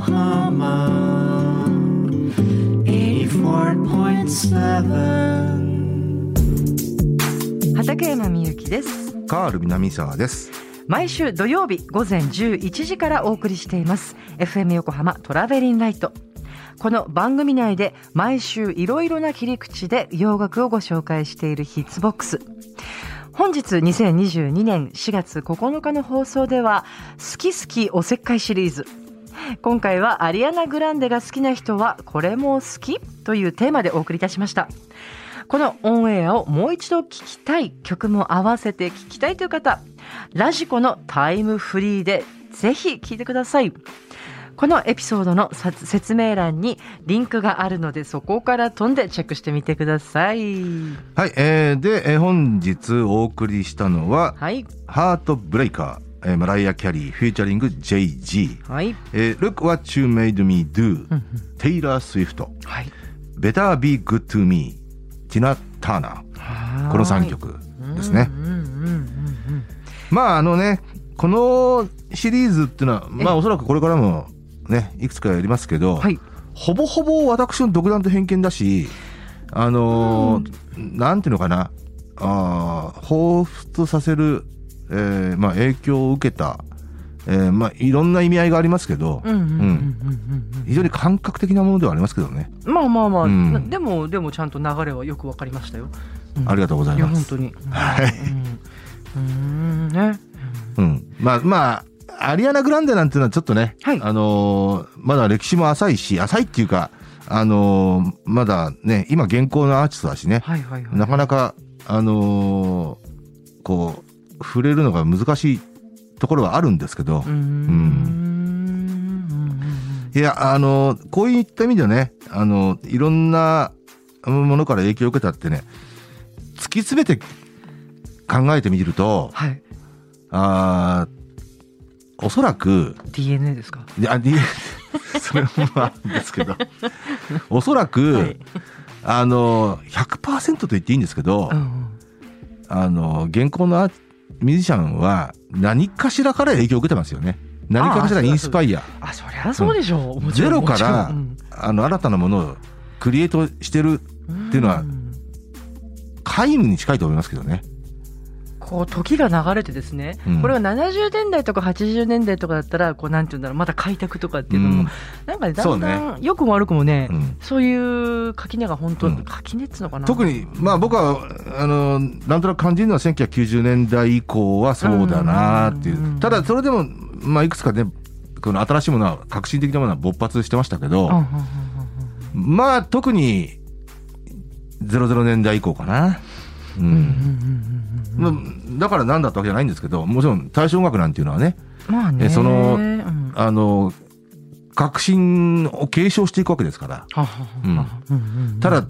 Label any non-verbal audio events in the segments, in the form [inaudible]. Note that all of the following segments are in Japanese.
Yokohama. 84.7畠山みゆきです。カール南沢です。毎週土曜日午前11時からお送りしています。FM 横浜トラベリンライト。この番組内で毎週いろいろな切り口で洋楽をご紹介しているヒッツボックス。本日2022年4月9日の放送では好き好きおせっかいシリーズ今回はアリアナ・グランデが好きな人はこれも好きというテーマでお送りいたしました。このオンエアをもう一度聞きたい曲も合わせて聞きたいという方ラジコのタイムフリーでぜひ聞いてください。このエピソードのさ説明欄にリンクがあるのでそこから飛んでチェックしてみてください。はい、えー、で、えー本日お送りしたのは、はい。ハートブレイカー、えーマライア・キャリー、フューチャリング JG、はい、えー、Look What You Made Me Do、うんテイラー・スウィフト、はい、Better Be Good to Me、ティナ・ターナー、この3曲ですね。うんうんうんうんまああのね、このシリーズっていうのは、まあおそらくこれからもね、いくつかやりますけど、はい。ほぼほぼ私の独断と偏見だし、あのーなんていうのかな、あー彷彿とさせる、えーまあ、影響を受けた、えーまあ、いろんな意味合いがありますけど、うんうんうんうんうん非常に感覚的なものではありますけどね、うんまあまあまあ、うん。なでもでもちゃんと流れはよくわかりましたよ、うん。ありがとうございます。本当に。はい。うん。うんね。うん、まあまあアリアナ・グランデなんていうのはちょっとね、はい。あのーまだ歴史も浅いし浅いっていうか、あのーまだね今現行のアーティストだしね、はいはいはい。なかなかあのーこう触れるのが難しいところはあるんですけど、うーん。いやあのーこういった意味でねあのーいろんなものから影響を受けたってね突き詰めて考えてみるとはい。あーおそらく DNA ですか？いや、[laughs] それもあるんですけど、[laughs] おそらく、はい。あの、100%と言っていいんですけど、うん。あの、現行のアーミュージシャンは何かしらから影響を受けてますよね。何かしらインスパイア。あそりゃそうでしょう、もちろんゼロからもちろんあの、新たなものをクリエイトしてる、うんっていうのはん皆無に近いと思いますけどね。こう時が流れてですね、うん。これは70年代とか80年代とかだったらこうなんていうんだろうまだ開拓とかっていうのも、うん。なんかねだんだん良くも悪くもね、うん。そういう垣根が本当、うん。垣根っつうのかな。特に、まあ僕は、あの、なんとなく感じるのは1990年代以降はそうだなっていう。ん。う。ただそれでも、まあいくつかね、この新しいものは、革新的なものは勃発してましたけど、うんうんうんまあ特に、00年代以降かな。う。うんうんんうんうんまあだからなんだったわけじゃないんですけど、もちろん大正音楽なんていうのはね、まあね。えそのうん。あの、革新を継承していくわけですから。ただ、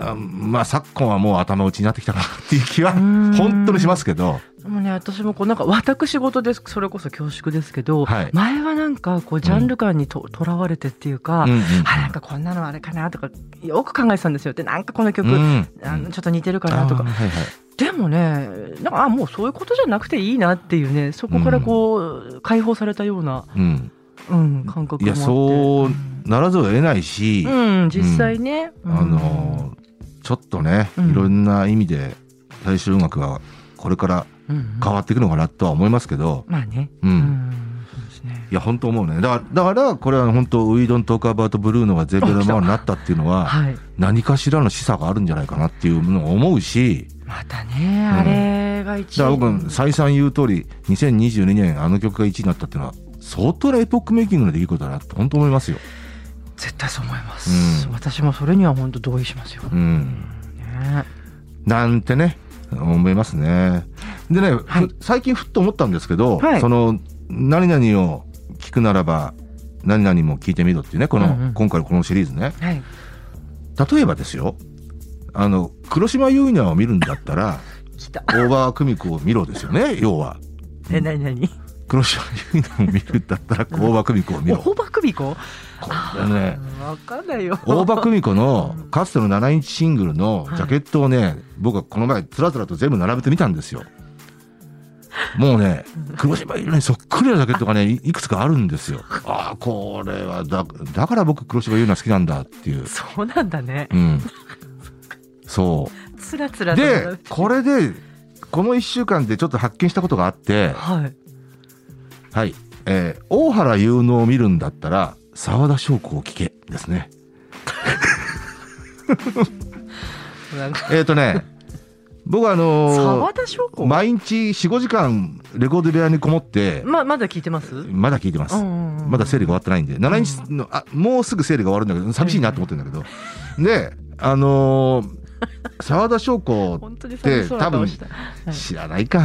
あまあ昨今はもう頭打ちになってきたかなっていう気はうん。本当にしますけど、でもね私もこうなんか私事ですそれこそ恐縮ですけど、はい前はなんかこうジャンル感にととら、われてっていうか、うんうんあなんかこんなのあれかなとかよく考えてたんですよでなんかこの曲、うんあのちょっと似てるかなとかでもねなんかあもうそういうことじゃなくていいなっていうねそこからこう、解放されたような、うん、うん、感覚もあっていやそうならざるを得ないし、うん実際ね、うんあのちょっとね、いろんな意味で大衆音楽がこれから変わっていくのかなとは思いますけど、まあね。うん。うん。そうですね。いや本当思うね。だからだからこれは本当「ウィードントークアバウトブルーのがゼベルマンになったっていうのははい。何かしらの示唆があるんじゃないかなっていうのを思うし。またねあれが一だから僕再三言う通り2022年あの曲が1位になったっていうのは相当なエポックメイキングの出来事だなって本当思いますよ。絶対そう思います、うん。私もそれには本当同意しますよ、うん。ね。なんてね、思いますね。でね、はいふ最近ふっと思ったんですけど、はいその、何々を聞くならば、何々も聞いてみろっていうね、この、うんうん今回のこのシリーズね。はい例えばですよ、あの、黒島結菜を見るんだったら、[laughs] 大場久美子を見ろですよね、要は。え何何黒島結菜を見るんだったら、大場久美子を見ろ。大場久美子？あのね、わかんないよ大場久美子のかつての7インチシングルのジャケットをね、僕はこの前つらつらと全部並べてみたんですよ。もうね、黒島いるにそっくりなジャケットがね、いいくつかあるんですよ。ああ、これはだ、だから僕黒島優奈好きなんだっていう。そうなんだね。うん。そつらつらで、これで、この一週間でちょっと発見したことがあって、はい。はい。えー大原優乃を見るんだったら、沢田翔子を聞けですね。[laughs] えっ、とね、僕はあのー毎日4、5時間レコード部屋にこもって、ま、まだ聞いてます？まだ聞いてます。ままだ整理が終わってないんで、7日の、あ、もうすぐ整理が終わるんだけど、寂しいなと思ってるんだけど。で、あのー [laughs] 沢田翔子本当に寂しそうな顔した。はい知らないか。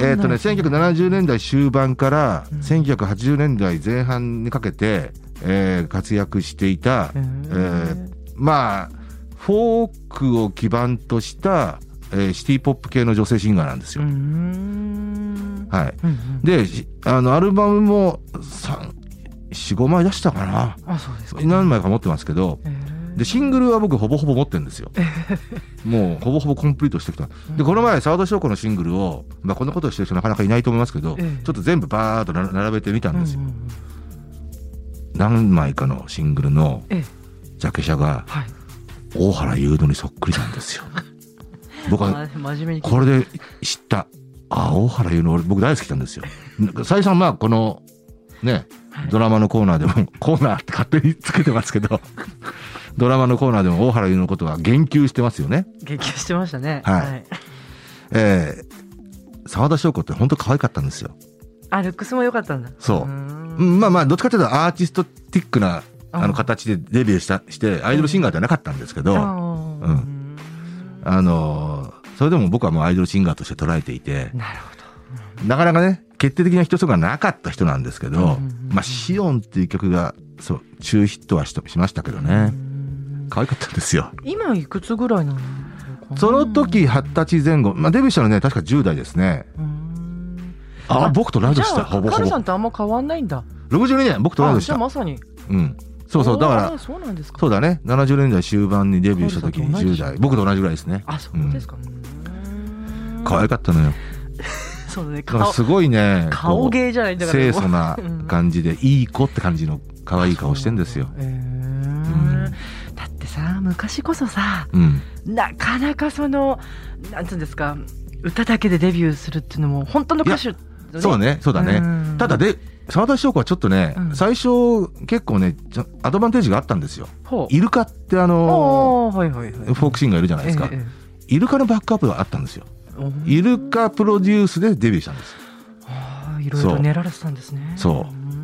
えっ、とね、1970年代終盤からうん1980年代前半にかけて、えー活躍していた、へーえまあ、フォークを基盤とした、えーシティポップ系の女性シンガーなんですよ。うーん。はい。うんうんで、しあの、アルバムも3、4、5枚出したかな。あ、そうですか。何枚か持ってますけど、へーで、シングルは僕ほぼほぼ持ってるんですよ。もうほぼほぼコンプリートしてきた。で、この前、沢田翔子のシングルを、まあ、こんなことをしてる人なかなかいないと思いますけど、ええちょっと全部バーっとな並べてみたんですよ。うんうんうん何枚かのシングルのええジャケ写がはい。大原優乃にそっくりなんですよ。[laughs] 僕はこれで知った。あ、大原優乃、俺僕大好きなんですよ。再三まあ、この、ね、はいドラマのコーナーでも、コーナーって勝手につけてますけど、ドラマのコーナーでも大原優乃のことは言及してますよね。言及してましたね。はいえー、沢田翔子って本当可愛かったんですよ。あ、ルックスも良かったんだ。そうーうんんまあまあ、どっちかというとアーティストティックな、あの、うん形でデビューした、して、アイドルシンガーではなかったんですけど、あうーんあのーそれでも僕はもうアイドルシンガーとして捉えていて、なるほなかなかね、決定的な人とがなかった人なんですけど、うんうんうんまあ、シオンっていう曲が、そう、中ヒットはししましたけどど。ねう。ん可愛かったんですよ。今いくつぐらいなのその時、二十歳前後、まあ、デビューしたのね、確か10代ですね。うんあ、あ僕と同い年した、ほぼほぼカルさん。とあんま変わんないんだ。62年、僕と同いあ年した。じゃあまさに。うん。そうそう、だからそうなんですか。そうだね。70年代終盤にデビューした時に10カルさんと同い年代。僕と同じぐらいですね。あ、そうですか。うん可愛かったのよ。[laughs] そうだね。すごいね、顔芸じゃないんだから。清楚な感じで、いい子って感じの可愛い顔してんですよ。へー昔こそさうん。なかなかそのなんつうんですか歌だけでデビューするっていうのも本当の歌手、そうね、そうだね。ねただで、沢田翔子はちょっとね、うん最初結構ね、アドバンテージがあったんですよ。イルカってあのおーはいはいはいフォークシンガーいるじゃないですか。ええイルカのバックアップがあったんですよ。イルカプロデュースでデビューしたんです。あーいろいろ練られてたんですねそううん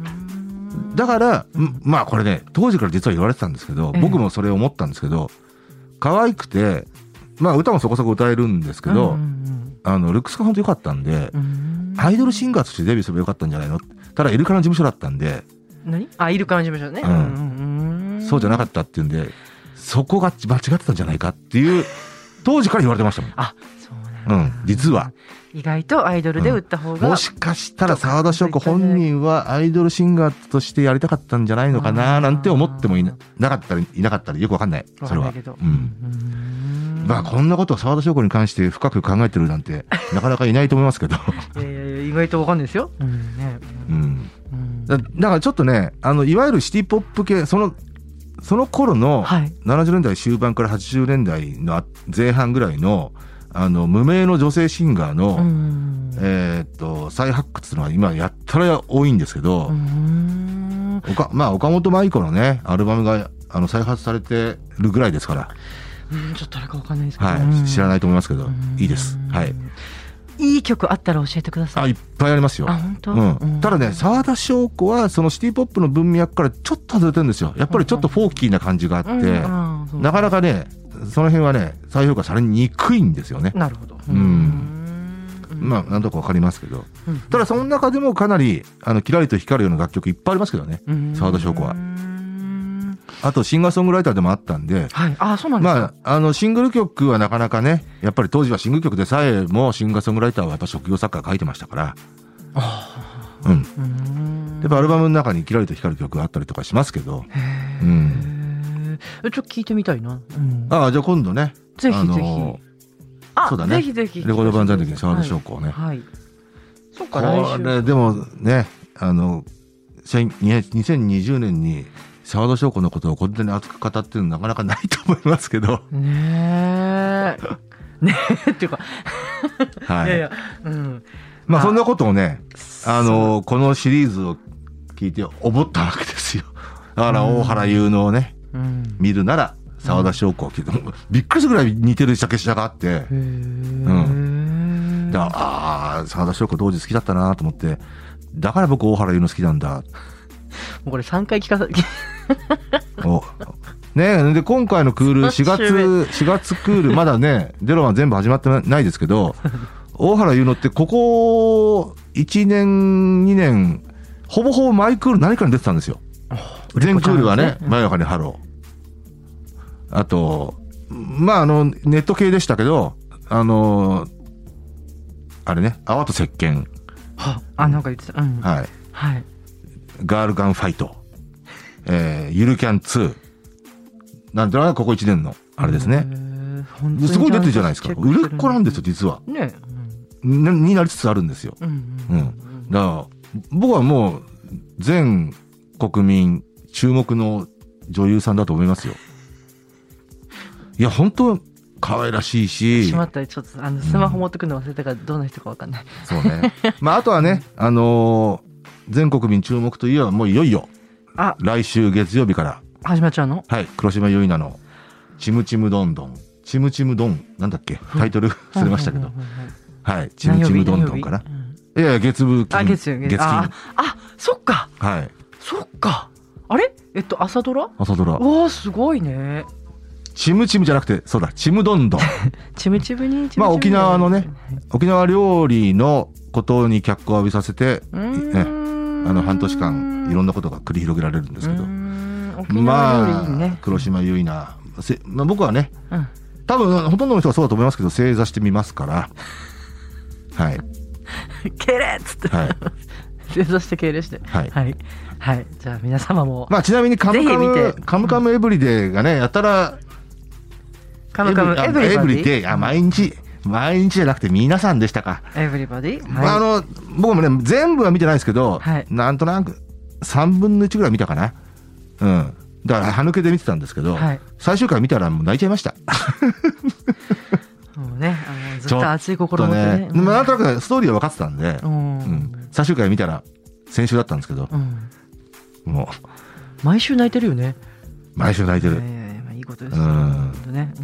だから、んまあこれね、当時から実は言われてたんですけど、ええ。僕もそれを思ったんですけど、可愛くて、まあ歌もそこそこ歌えるんですけど、うんあの、ルックスが本当良かったんで、うんうん。アイドルシンガーとしてデビューすればよかったんじゃないの？ただ、イルカの事務所だったんで、何？あイルカの事務所ね、うん。ん。そうじゃなかったっていうんで、そこが間違ってたんじゃないかっていう、当時から言われてましたもん。あそううん、実は。意外とアイドルで売った方が、もしかしたら沢田翔子本人はアイドルシンガーとしてやりたかったんじゃないのかななんて思ってもいななかったりいなかったりよくわかんない。それは。うん。うんまあこんなことを沢田翔子に関して深く考えてるなんてなかなかいないと思いますけど。[laughs] いやいやいや意外とわかんないですよ。うんねうん。うんだだからちょっとね、あの、いわゆるシティポップ系、その、その頃のはい。70年代終盤から80年代のあ前半ぐらいの、あの、無名の女性シンガーの、うんえーっと、再発掘っていうのは今やったら多いんですけど、うんおかまあ、岡本舞子のね、アルバムがあの再発されてるぐらいですから、うんちょっと誰かわかんないですけど。はい、知らないと思いますけどうん、いいです。はい。。いい曲あったら教えてくださあ、い。いっぱいありますよ。あ、本当？うん、ただね、沢田翔子はそのシティポップの文脈からちょっと外れてるんですよ。やっぱりちょっとフォーキーな感じがあって、うんなかなかね、その辺はね、再評価されにくいんですよね。なるほど。うんうんまあ、なんとかわかりますけど。うんただ、その中でもかなり、あの、キラリと光るような楽曲いっぱいありますけどね。うん沢田翔子はうんあと、シンガーソングライターでもあったんで、はい。あ、そうなんですか。まあ、あの、シングル曲はなかなかね、やっぱり当時はシングル曲でさえもシンガーソングライターはやっぱ職業作家が書いてましたから、うん。うんやっぱアルバムの中にキラリと光る曲があったりとかしますけど、うん。えちょっと聞いてみたいな。うん。ああ、じゃあ今度ね、ぜひぜひ。あのあそうだね。ぜひぜひ。レコード版在の時に沢田翔子をね。はい。はい。そっこか来週。れ、でもね、あの、せん2020年に沢田翔子のことをこんなに熱く語ってるのなかなかないと思いますけど、ねえ。ねえ。[laughs] っていうか、はい。いやいやうん。まあそんなことをね、あの、このシリーズを聞いて思ったわけですよ。だから大原優のをね、うん見るなら沢田翔子を聞いて、びっくりするぐらい似てるシャケシャがあって、へえだからああ、沢田翔子当時好きだったなと思って、だから僕大原優乃好きなんだ。もうこれ3回聞かさ [laughs] お。ねえ、で、今回のクール、[laughs] 4月、4月クール、まだね、ゼロは全部始まってないですけど、[laughs] 大原優乃って、ここ1年、2年、ほぼほぼ毎クール何かに出てたんですよ。全クールはね、真夜中にハロー。あと、まあ、あの、ネット系でしたけど、あの、あれね、泡と石鹸、はあなんか言ってたうんはい、はいガールガンファイト、えー、ゆるキャン2、なんていうのがここ1年の、あれですね。すごい出てるじゃないですか。売れっ子なんですよ、実は。ねなになりつつあるんですよ。うんうん。だから、僕はもう、全国民注目の女優さんだと思いますよ。いや、本当可愛らしいし。し、まった。ちょっとあのスマホ持ってくるの忘れたからどんな人かわかんない。そうね。まあ、あとはね、あのー全国民注目といえば、もういよいよ、あ。来週月曜日から、始まっちゃうの？はい、黒島結菜の、チムチムドンドン、チムチムドン、なんだっけ、タイトル？忘れましたけど。はい、チムチムドンドンかな。いやいや、月部金。あ月曜月月金。あ。あそっか。はい。そっかあれ？えっと朝ドラ？朝ドラ。おーすごいねチムチムじゃなくて、そうだ、チムドンドン。ちむちむにちむちむまあ沖縄のね沖縄料理のことに脚光を浴びさせて、うーんあの半年間いろんなことが繰り広げられるんですけどまあ、黒島結菜。せまあ、僕はね、うん多分ほとんどの人はそうだと思いますけど、正座してみますから。はい。[laughs] 敬礼っつってはい。正座して敬礼して。はい。はい。はい。じゃあ皆様もまあちなみにカムカムて、カムカムエブリデーがね、やたら、カムカムエエブリバディ？ブリデー、あ、毎日、毎日じゃなくて皆さんでしたか。エブリバディ？まあ、あの、僕もね、全部は見てないですけど、はい。なんとなく3分の1ぐらい見たかな。うん。だから、歯抜けで見てたんですけど、はい。最終回見たらもう泣いちゃいました。[laughs] もうねあのずっと熱い心を持ってね。なんとなくストーリーは分かってたんで、うん。うん最終回見たら、先週だったんですけど、うん。も毎週泣いてるよね。う、毎週泣いてる。ええまあいいことですよ。うん。ね。う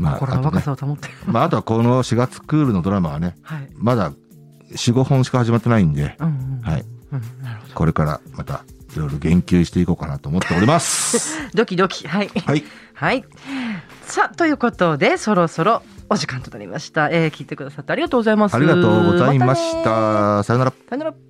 ん。まあ心の若さを保って。まあ、あとはこの4月クールのドラマはね、はい。まだ4、5本しか始まってないんで、うんうん。はい。うんなるほど。これからまたいろいろ言及していこうかなと思っております。[laughs] ドキドキ。はい。はい。はい。さあ、ということで、そろそろお時間となりました。えー、聞いてくださってありがとうございます。ありがとうございましたねた。さよなら。さよなら。